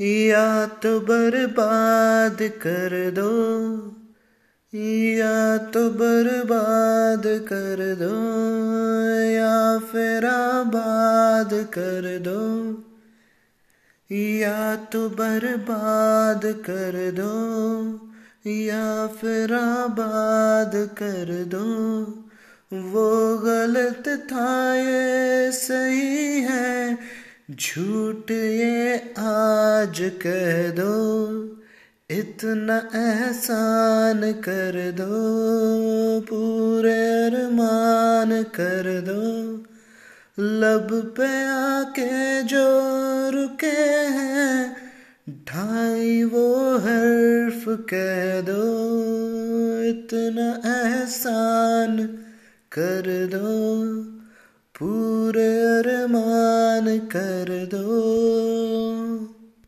या तो बर्बाद कर दो। या तो बर्बाद कर दो। या फिर आबाद कर दो। या तो बर्बाद कर दो। या फिर आबाद कर दो। वो गलत था ये सही है। झूठ ये आज कह दो, इतना एहसान कर दो, पूरे अरमान कर दो। लब पे आके जो रुके हैं, ढाई वो हर्फ कह दो, इतना एहसान कर दो, पूरे अरमान कर दो।